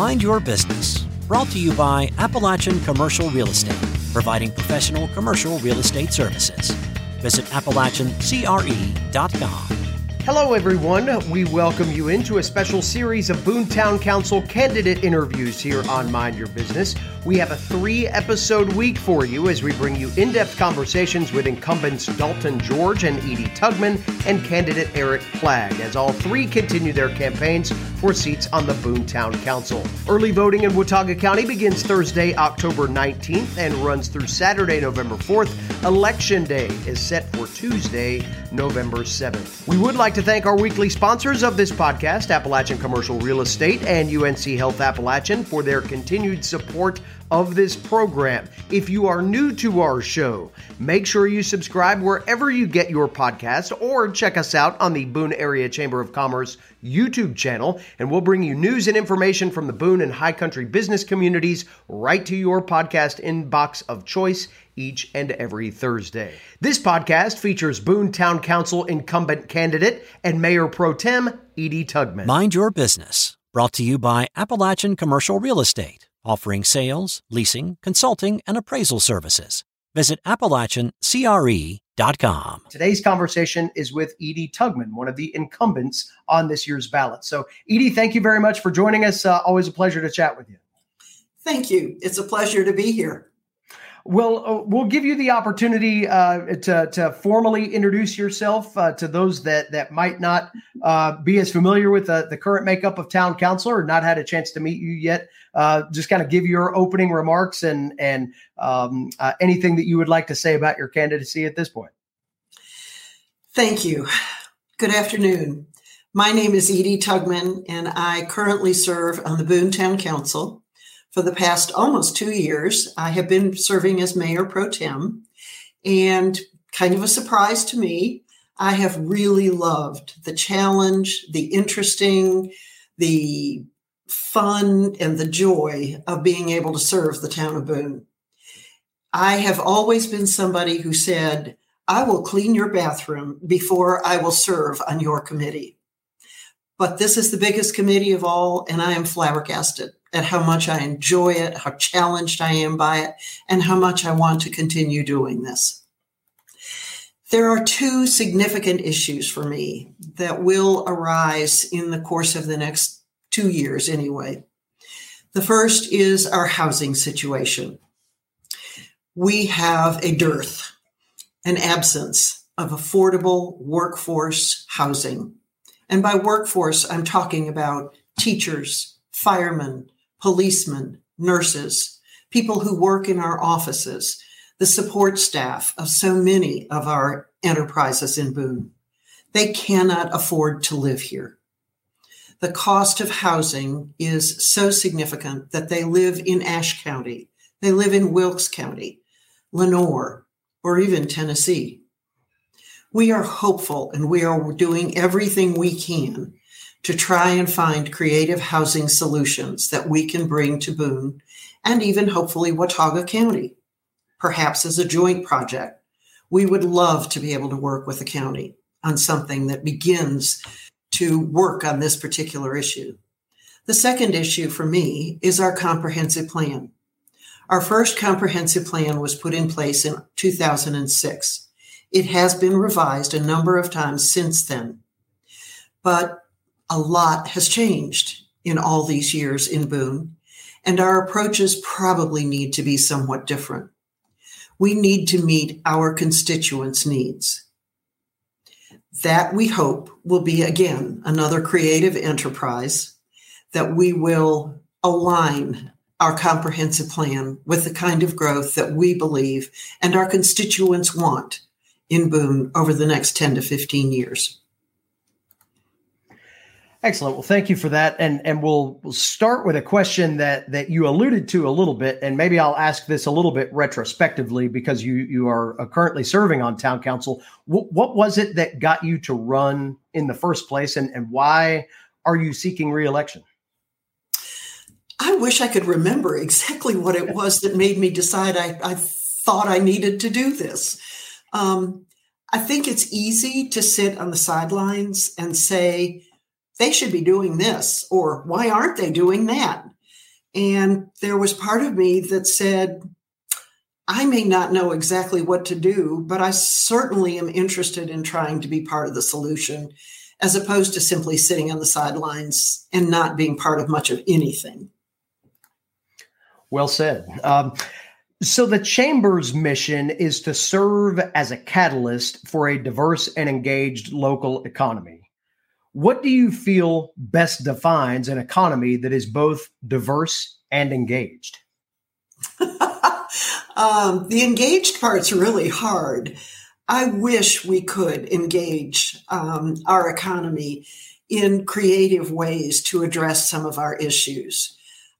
Mind Your Business, brought to you by Appalachian Commercial Real Estate, providing professional commercial real estate services. Visit AppalachianCRE.com. Hello, everyone. We welcome you into a special series of Boone Town Council candidate interviews here on Mind Your Business. We have a three episode week for you as we bring you in depth conversations with incumbents Dalton George and Edie Tugman and candidate Eric Plaag as all three continue their campaigns for seats on the Boone Town Council. Early voting in Watauga County begins Thursday, October 19th and runs through Saturday, November 4th. Election Day is set for Tuesday, November 7th. We would like like to thank our weekly sponsors of this podcast, Appalachian Commercial Real Estate and UNC Health Appalachian, for their continued support of this program. If you are new to our show, make sure you subscribe wherever you get your podcast or check us out on the Boone Area Chamber of Commerce YouTube channel, and we'll bring you news and information from the Boone and High Country business communities right to your podcast inbox of choice each and every Thursday. This podcast features Boone Town Council incumbent candidate and Mayor Pro Tem Edie Tugman. Mind Your Business, brought to you by Appalachian Commercial Real Estate, offering sales, leasing, consulting, and appraisal services. Visit AppalachianCRE.com. Today's conversation is with Edie Tugman, one of the incumbents on this year's ballot. So, Edie, thank you very much for joining us. Uh, always a pleasure to chat with you. Thank you. It's a pleasure to be here. Well, uh, we'll give you the opportunity uh, to, to formally introduce yourself uh, to those that, that might not uh, be as familiar with the, current makeup of town council or not had a chance to meet you yet. Uh, just kind of give your opening remarks and and um, uh, anything that you would like to say about your candidacy at this point. Thank you. Good afternoon. My name is Edie Tugman, and I currently serve on the Boone Town Council. For the past almost two years, I have been serving as mayor pro tem. And kind of a surprise to me, I have really loved the challenge, the interesting, the fun, and the joy of being able to serve the town of Boone. I have always been somebody who said, I will clean your bathroom before I will serve on your committee. But this is the biggest committee of all, and I am flabbergasted at how much I enjoy it, how challenged I am by it, and how much I want to continue doing this. There are two significant issues for me that will arise in the course of the next two years, anyway. The first is our housing situation. We have a dearth, an absence of affordable workforce housing. And by workforce, I'm talking about teachers, firemen, policemen, nurses, people who work in our offices, the support staff of so many of our enterprises in Boone. They cannot afford to live here. The cost of housing is so significant that they live in Ashe County, they live in Wilkes County, Lenoir, or even Tennessee. We are hopeful and we are doing everything we can to try and find creative housing solutions that we can bring to Boone and even hopefully Watauga County, perhaps as a joint project. We would love to be able to work with the county on something that begins to work on this particular issue. The second issue for me is our comprehensive plan. Our first comprehensive plan was put in place in 2006. It has been revised a number of times since then. But a lot has changed in all these years in Boone, and our approaches probably need to be somewhat different. We need to meet our constituents' needs. That we hope will be again another creative enterprise that we will align our comprehensive plan with the kind of growth that we believe and our constituents want in Boone over the next 10 to 15 years. Excellent. Well, thank you for that, and and we'll we'll start with a question that that you alluded to a little bit, and maybe I'll ask this a little bit retrospectively because you you are uh, currently serving on town council. What, what was it that got you to run in the first place, and and why are you seeking reelection? I wish I could remember exactly what it was that made me decide I, I thought I needed to do this. Um, I think it's easy to sit on the sidelines and say they should be doing this or why aren't they doing that And there was part of me that said, I may not know exactly what to do, but I certainly am interested in trying to be part of the solution as opposed to simply sitting on the sidelines and not being part of much of anything. Well said. Um, so, the Chamber's mission is to serve as a catalyst for a diverse and engaged local economy. What do you feel best defines an economy that is both diverse and engaged? um, the engaged part's really hard. I wish we could engage um, our economy in creative ways to address some of our issues.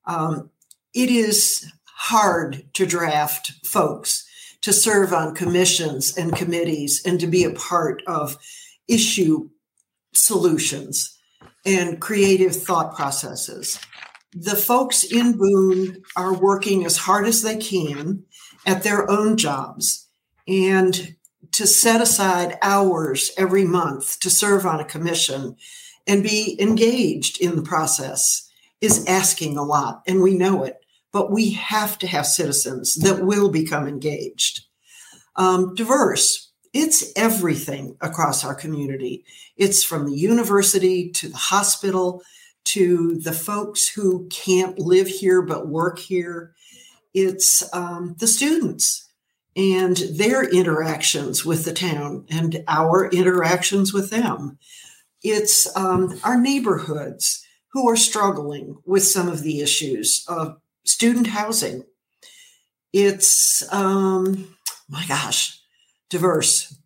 Um, it is hard to draft folks to serve on commissions and committees and to be a part of issue solutions and creative thought processes. The folks in Boone are working as hard as they can at their own jobs and to set aside hours every month to serve on a commission and be engaged in the process is asking a lot, and we know it. But we have to have citizens that will become engaged. Um, diverse, it's everything across our community. It's from the university to the hospital to the folks who can't live here but work here. It's um, the students and their interactions with the town and our interactions with them. It's um, our neighborhoods who are struggling with some of the issues of student housing. It's, um, my gosh, diverse.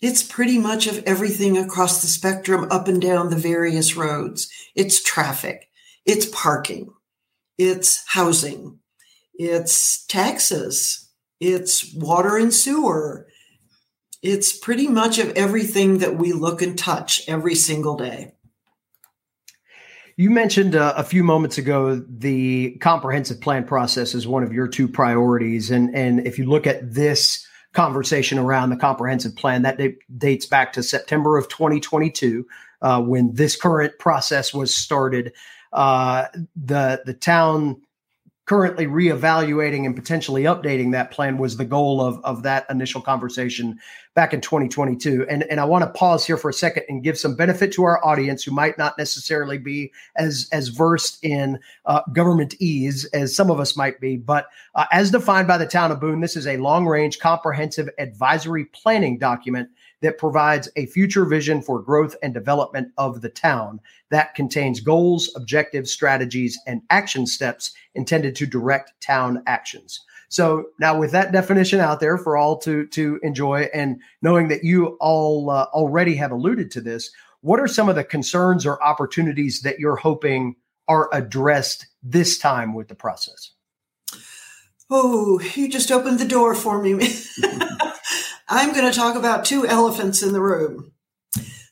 It's pretty much of everything across the spectrum up and down the various roads. It's traffic, it's parking, it's housing, it's taxes, it's water and sewer. It's pretty much of everything that we look and touch every single day. You mentioned uh, a few moments ago the comprehensive plan process is one of your two priorities, and and if you look at this conversation around the comprehensive plan, that dates back to September of 2022 uh, when this current process was started. Uh, the the town currently reevaluating and potentially updating that plan was the goal of, of that initial conversation back in 2022. And, and I want to pause here for a second and give some benefit to our audience who might not necessarily be as, as versed in uh, governmentese as some of us might be. But uh, as defined by the town of Boone, this is a long range comprehensive advisory planning document that provides a future vision for growth and development of the town that contains goals, objectives, strategies, and action steps intended to direct town actions. So now, with that definition out there for all to to enjoy, and knowing that you all uh, already have alluded to this, what are some of the concerns or opportunities that you're hoping are addressed this time with the process? Oh, you just opened the door for me. I'm going to talk about two elephants in the room.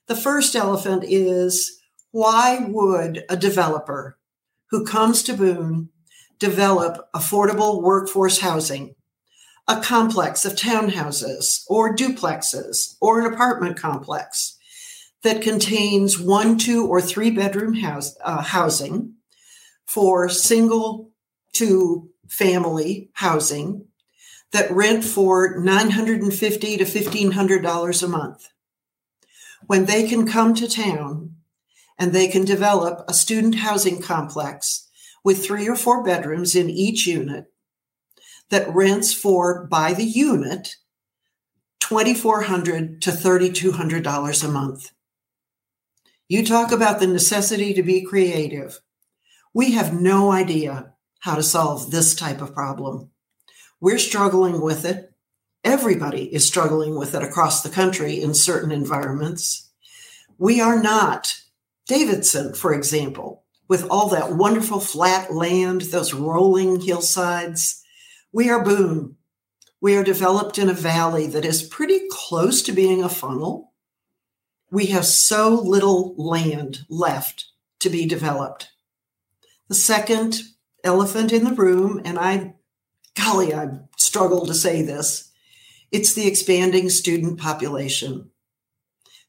The first elephant is why would a developer who comes to Boone develop affordable workforce housing, a complex of townhouses or duplexes or an apartment complex that contains one, two, or three bedroom house, uh, housing for single to family housing that rent for 950 to $1,500 a month. When they can come to town and they can develop a student housing complex with three or four bedrooms in each unit that rents for, by the unit, 2,400 to $3,200 a month. You talk about the necessity to be creative. We have no idea how to solve this type of problem. We're struggling with it. Everybody is struggling with it across the country in certain environments. We are not Davidson, for example, with all that wonderful flat land, those rolling hillsides. We are Boone. We are developed in a valley that is pretty close to being a funnel. We have so little land left to be developed. The second elephant in the room, and I golly, I struggle to say this. It's the expanding student population.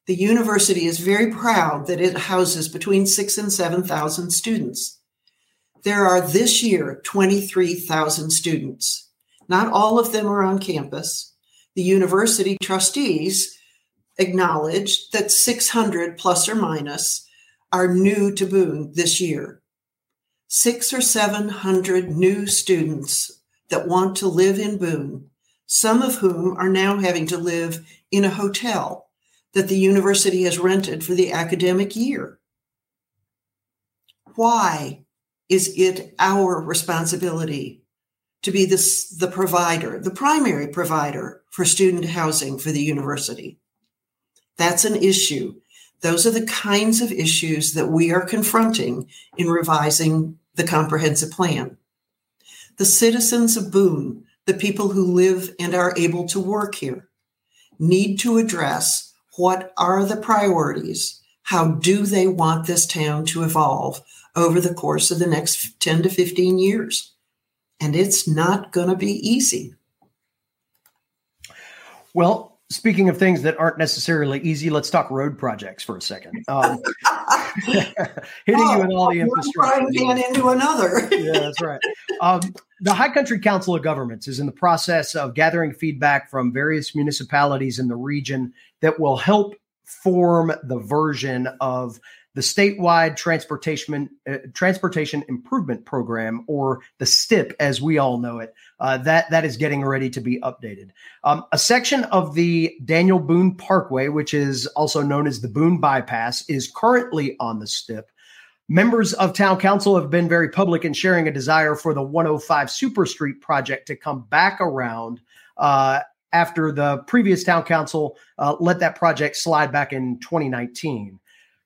The university is very proud that it houses between six and 7,000 students. There are this year 23,000 students. Not all of them are on campus. The university trustees acknowledged that 600 plus or minus are new to Boone this year. Six or 700 new students that want to live in Boone, some of whom are now having to live in a hotel that the university has rented for the academic year. Why is it our responsibility to be this, the provider, the primary provider for student housing for the university? That's an issue. Those are the kinds of issues that we are confronting in revising the comprehensive plan. The citizens of Boone, the people who live and are able to work here, need to address what are the priorities? How do they want this town to evolve over the course of the next 10 to 15 years? And it's not going to be easy. Well, Speaking of things that aren't necessarily easy, let's talk road projects for a second. Um, hitting oh, you with all the infrastructure. One pan into another. yeah, that's right. Um, the High Country Council of Governments is in the process of gathering feedback from various municipalities in the region that will help form the version of the statewide transportation uh, transportation improvement program, or the STIP, as we all know it, uh, that that is getting ready to be updated. Um, a section of the Daniel Boone Parkway, which is also known as the Boone Bypass, is currently on the STIP. Members of town council have been very public in sharing a desire for the 105 Super Street project to come back around uh, after the previous town council uh, let that project slide back in 2019.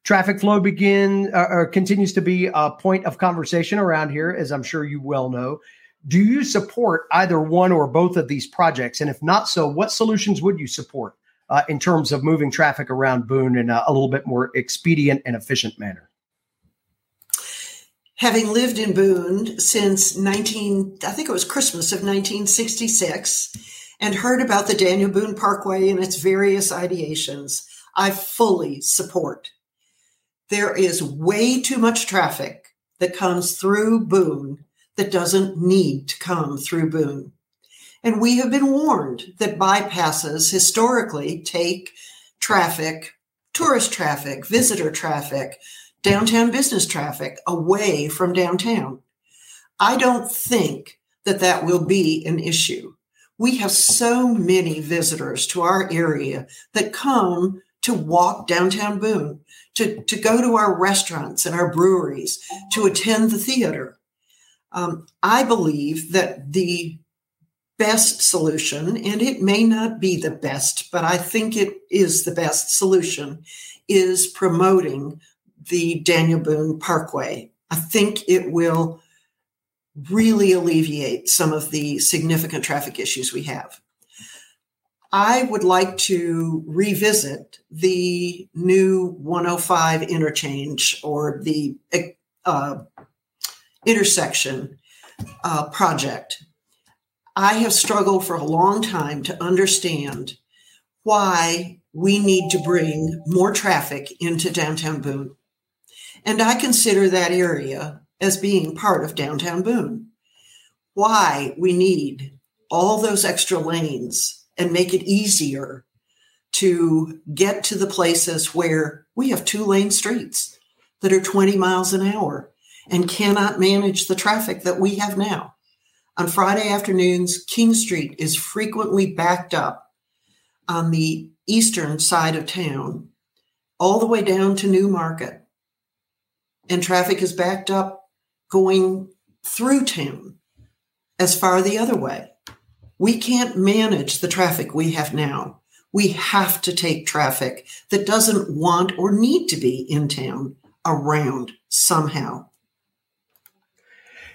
Traffic flow begin uh, or continues to be a point of conversation around here, as I'm sure you well know. Do you support either one or both of these projects? And if not so, what solutions would you support uh, in terms of moving traffic around Boone in a, a little bit more expedient and efficient manner? Having lived in Boone since 19, I think it was Christmas of 1966, and heard about the Daniel Boone Parkway and its various ideations, I fully support there is way too much traffic that comes through Boone that doesn't need to come through Boone. And we have been warned that bypasses historically take traffic, tourist traffic, visitor traffic, downtown business traffic away from downtown. I don't think that that will be an issue. We have so many visitors to our area that come to walk downtown Boone to, to go to our restaurants and our breweries, to attend the theater. Um, I believe that the best solution, and it may not be the best, but I think it is the best solution, is promoting the Daniel Boone Parkway. I think it will really alleviate some of the significant traffic issues we have. I would like to revisit the new 105 interchange or the uh, intersection uh, project. I have struggled for a long time to understand why we need to bring more traffic into downtown Boone. And I consider that area as being part of downtown Boone. Why we need all those extra lanes and make it easier to get to the places where we have two lane streets that are 20 miles an hour and cannot manage the traffic that we have now. On Friday afternoons, King Street is frequently backed up on the eastern side of town, all the way down to New Market. And traffic is backed up going through town as far the other way. We can't manage the traffic we have now. We have to take traffic that doesn't want or need to be in town around somehow.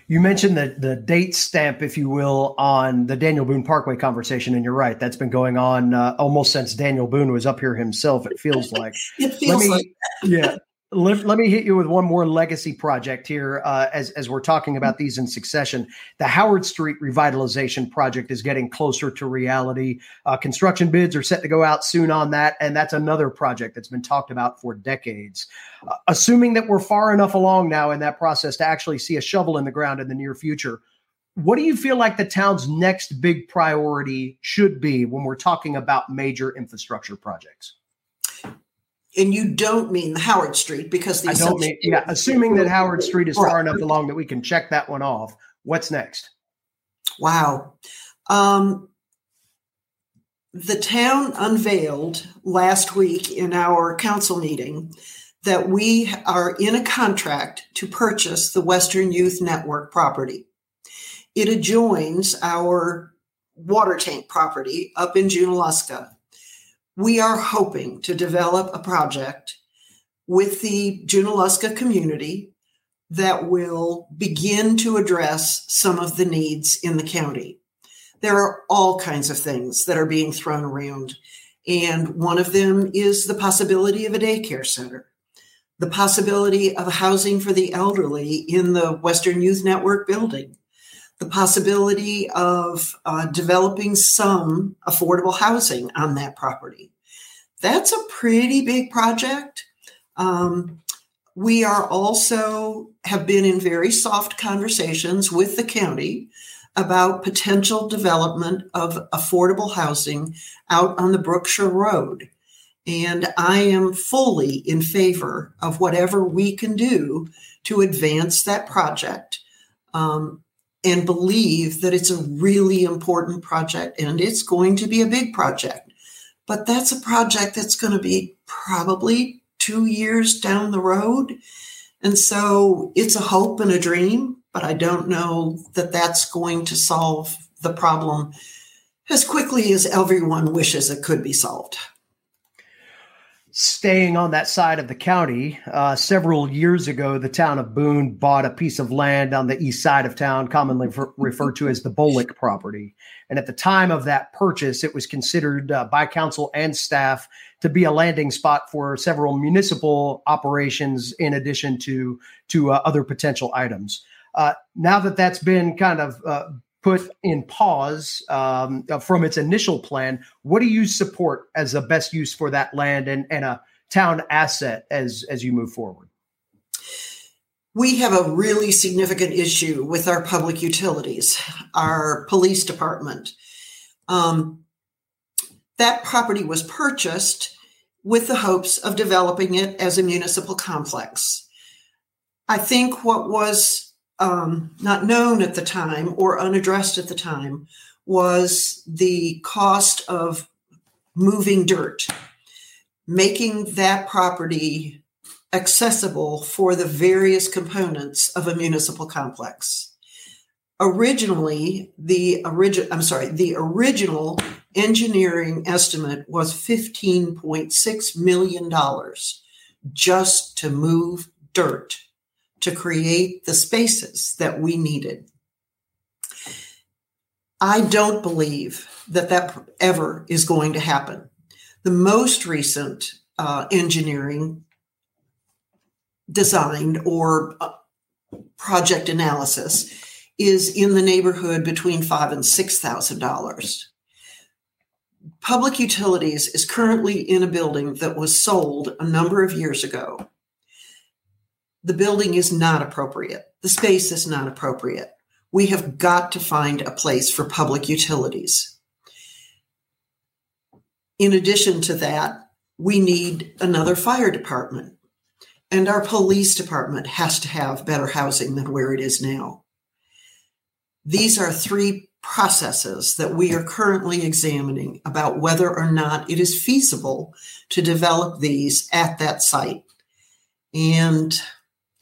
You mentioned the, the date stamp, if you will, on the Daniel Boone Parkway conversation, and you're right. That's been going on uh, almost since Daniel Boone was up here himself. It feels like. it feels me, like. yeah. Let, let, me hit you with one more legacy project here uh, as, as we're talking about these in succession. The Howard Street revitalization project is getting closer to reality. Uh, construction bids are set to go out soon on that, and that's another project that's been talked about for decades. Uh, assuming that we're far enough along now in that process to actually see a shovel in the ground in the near future, what do you feel like the town's next big priority should be when we're talking about major infrastructure projects? And you don't mean the Howard Street because the I don't mean, yeah, assuming that Howard Street is far enough along that we can check that one off. What's next? Wow. Um, the town unveiled last week in our council meeting that we are in a contract to purchase the Western Youth Network property. It adjoins our water tank property up in Junaluska we are hoping to develop a project with the Junaluska community that will begin to address some of the needs in the county. There are all kinds of things that are being thrown around, and one of them is the possibility of a daycare center, the possibility of housing for the elderly in the Western Youth Network building, the possibility of uh, developing some affordable housing on that property. That's a pretty big project. Um, we are also have been in very soft conversations with the county about potential development of affordable housing out on the Brookshire Road. And I am fully in favor of whatever we can do to advance that project. Um, and believe that it's a really important project and it's going to be a big project. But that's a project that's going to be probably two years down the road. And so it's a hope and a dream, but I don't know that that's going to solve the problem as quickly as everyone wishes it could be solved staying on that side of the county, uh, several years ago, the town of Boone bought a piece of land on the east side of town, commonly referred to as the Bolick property. And at the time of that purchase, it was considered uh, by council and staff to be a landing spot for several municipal operations, in addition to to uh, other potential items. Uh, now that that's been kind of uh, put in pause um, uh, from its initial plan. What do you support as the best use for that land and, and a town asset as as you move forward? We have a really significant issue with our public utilities, our police department. Um, that property was purchased with the hopes of developing it as a municipal complex. I think what was um, not known at the time or unaddressed at the time was the cost of moving dirt, making that property accessible for the various components of a municipal complex. Originally, the original I'm sorry, the original engineering estimate was $15.6 million just to move dirt to create the spaces that we needed. I don't believe that that ever is going to happen. The most recent uh, engineering designed or uh, project analysis is in the neighborhood between five and six thousand dollars. Public Utilities is currently in a building that was sold a number of years ago the building is not appropriate. The space is not appropriate. We have got to find a place for public utilities. In addition to that, we need another fire department. And our police department has to have better housing than where it is now. These are three processes that we are currently examining about whether or not it is feasible to develop these at that site. And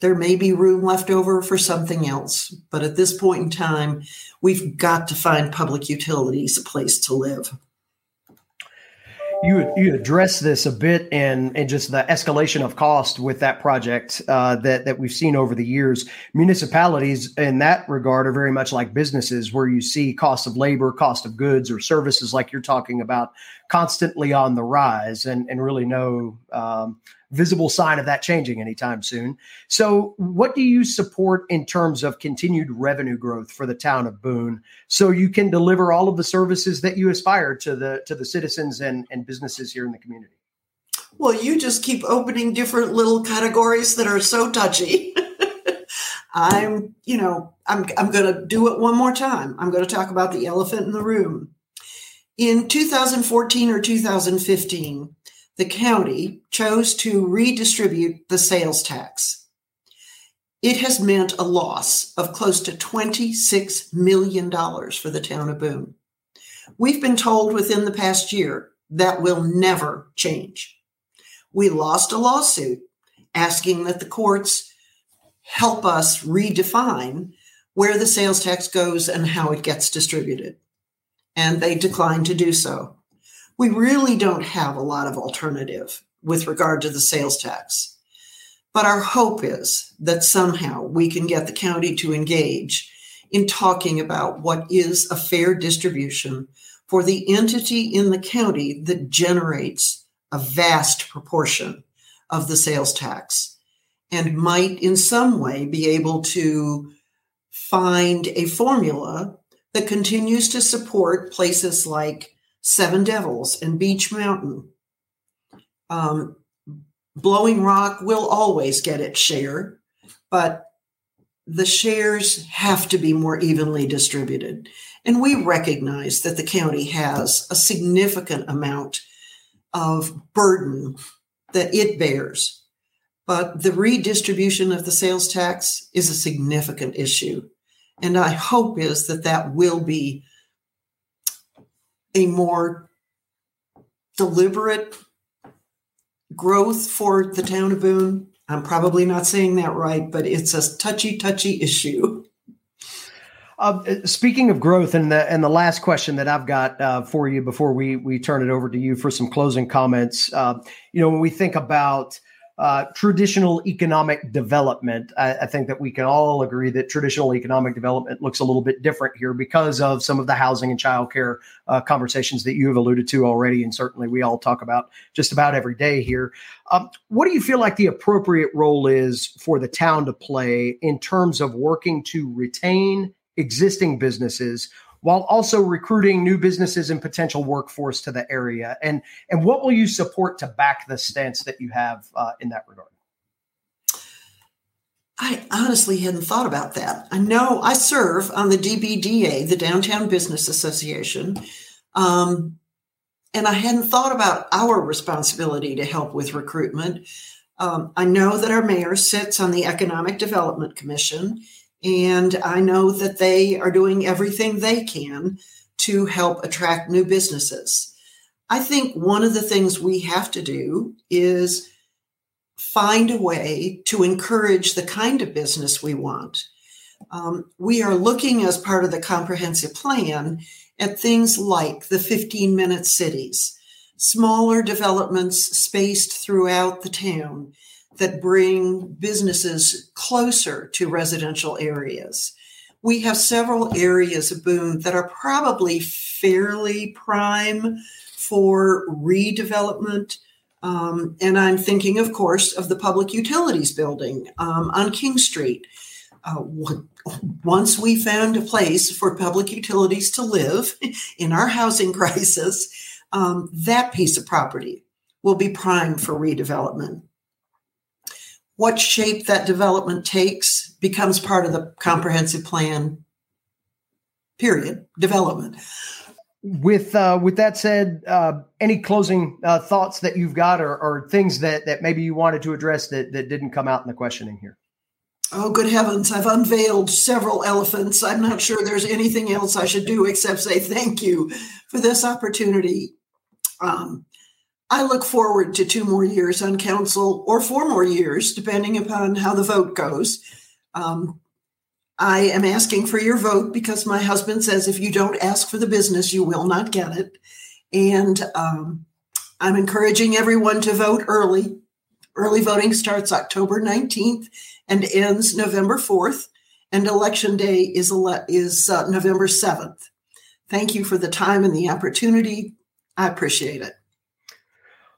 there may be room left over for something else, but at this point in time, we've got to find public utilities a place to live. You you address this a bit and and just the escalation of cost with that project uh, that that we've seen over the years. Municipalities in that regard are very much like businesses, where you see cost of labor, cost of goods, or services like you're talking about constantly on the rise, and and really no um, visible sign of that changing anytime soon. So, what do you support in terms of continued revenue growth for the town of Boone, so you can deliver all of the services that you aspire to the to the citizens and, and businesses here in the community? Well, you just keep opening different little categories that are so touchy. I'm, you know, I'm, I'm going to do it one more time. I'm going to talk about the elephant in the room. In 2014 or 2015, the county chose to redistribute the sales tax. It has meant a loss of close to $26 million for the town of Boone. We've been told within the past year that will never change. We lost a lawsuit asking that the courts help us redefine where the sales tax goes and how it gets distributed. And they declined to do so. We really don't have a lot of alternative with regard to the sales tax. But our hope is that somehow we can get the county to engage in talking about what is a fair distribution for the entity in the county that generates a vast proportion of the sales tax and might in some way be able to find a formula that continues to support places like Seven Devils and Beech Mountain. Um, Blowing Rock will always get its share, but the shares have to be more evenly distributed. And we recognize that the county has a significant amount of burden that it bears but the redistribution of the sales tax is a significant issue. And I hope is that that will be a more deliberate growth for the town of Boone. I'm probably not saying that right, but it's a touchy, touchy issue. Uh, speaking of growth, and the and the last question that I've got uh, for you before we we turn it over to you for some closing comments, uh, you know, when we think about uh, traditional economic development. I, I, think that we can all agree that traditional economic development looks a little bit different here because of some of the housing and childcare uh, conversations that you have alluded to already, and certainly we all talk about just about every day here. Um, what do you feel like the appropriate role is for the town to play in terms of working to retain existing businesses while also recruiting new businesses and potential workforce to the area? And and what will you support to back the stance that you have uh, in that regard? I honestly hadn't thought about that. I know I serve on the DBDA, the Downtown Business Association, um, and I hadn't thought about our responsibility to help with recruitment. Um, I know that our mayor sits on the Economic Development Commission, and I know that they are doing everything they can to help attract new businesses. I think one of the things we have to do is find a way to encourage the kind of business we want. Um, we are looking as part of the comprehensive plan at things like the 15 minute cities, smaller developments spaced throughout the town that bring businesses closer to residential areas. We have several areas of Boone that are probably fairly prime for redevelopment. Um, and I'm thinking, of course, of the Public Utilities Building um, on King Street. Uh, once we found a place for public utilities to live in our housing crisis, um, that piece of property will be prime for redevelopment what shape that development takes becomes part of the comprehensive plan period development. With uh, with that said uh, any closing uh, thoughts that you've got or, or, things that that maybe you wanted to address that, that didn't come out in the questioning here? Oh good heavens i've unveiled several elephants. I'm not sure there's anything else i should do except say thank you for this opportunity. Um, I look forward to two more years on council or four more years, depending upon how the vote goes. Um, I am asking for your vote because my husband says if you don't ask for the business, you will not get it. And um, I'm encouraging everyone to vote early. Early voting starts October 19th and ends November 4th, and election day is, ele- is uh, November 7th. Thank you for the time and the opportunity. I appreciate it.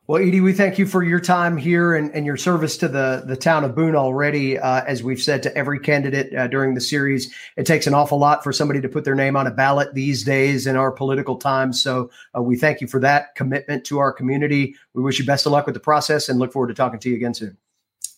Well, Edie, we thank you for your time here and, and your service to the, the town of Boone already. Uh, as we've said to every candidate uh, during the series, it takes an awful lot for somebody to put their name on a ballot these days in our political times. So uh, we thank you for that commitment to our community. We wish you best of luck with the process and look forward to talking to you again soon.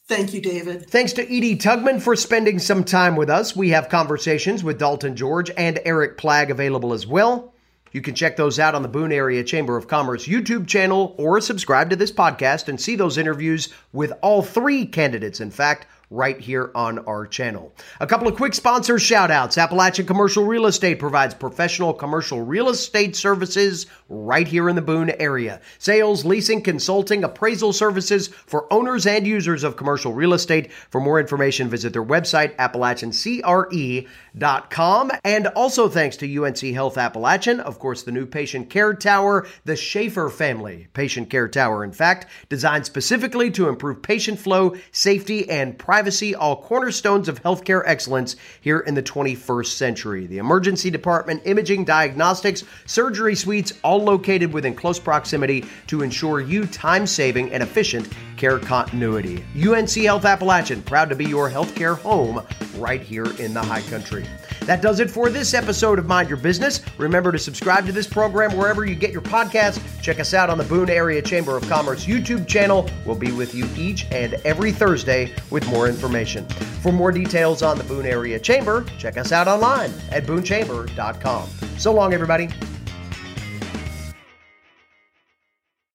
Thank you, David. Thanks to Edie Tugman for spending some time with us. We have conversations with Dalton George and Eric Plaag available as well. You can check those out on the Boone Area Chamber of Commerce YouTube channel or subscribe to this podcast and see those interviews with all three candidates, in fact, right here on our channel. A couple of quick sponsor shout outs. Appalachian Commercial Real Estate provides professional commercial real estate services right here in the Boone area. Sales, leasing, consulting, appraisal services for owners and users of commercial real estate. For more information, visit their website, appalachiancre.com. And also thanks to UNC Health Appalachian, of course, the new patient care tower, the Schaefer family patient care tower, in fact, designed specifically to improve patient flow, safety, and privacy privacy, all cornerstones of healthcare excellence here in the 21st century. The emergency department, imaging, diagnostics, surgery suites, all located within close proximity to ensure you time saving and efficient care continuity. UNC Health Appalachian, proud to be your healthcare home right here in the high country. That does it for this episode of Mind Your Business. Remember to subscribe to this program wherever you get your podcasts. Check us out on the Boone Area Chamber of Commerce YouTube channel. We'll be with you each and every Thursday with more information. For more details on the Boone Area Chamber, check us out online at boonechamber.com. So long, everybody.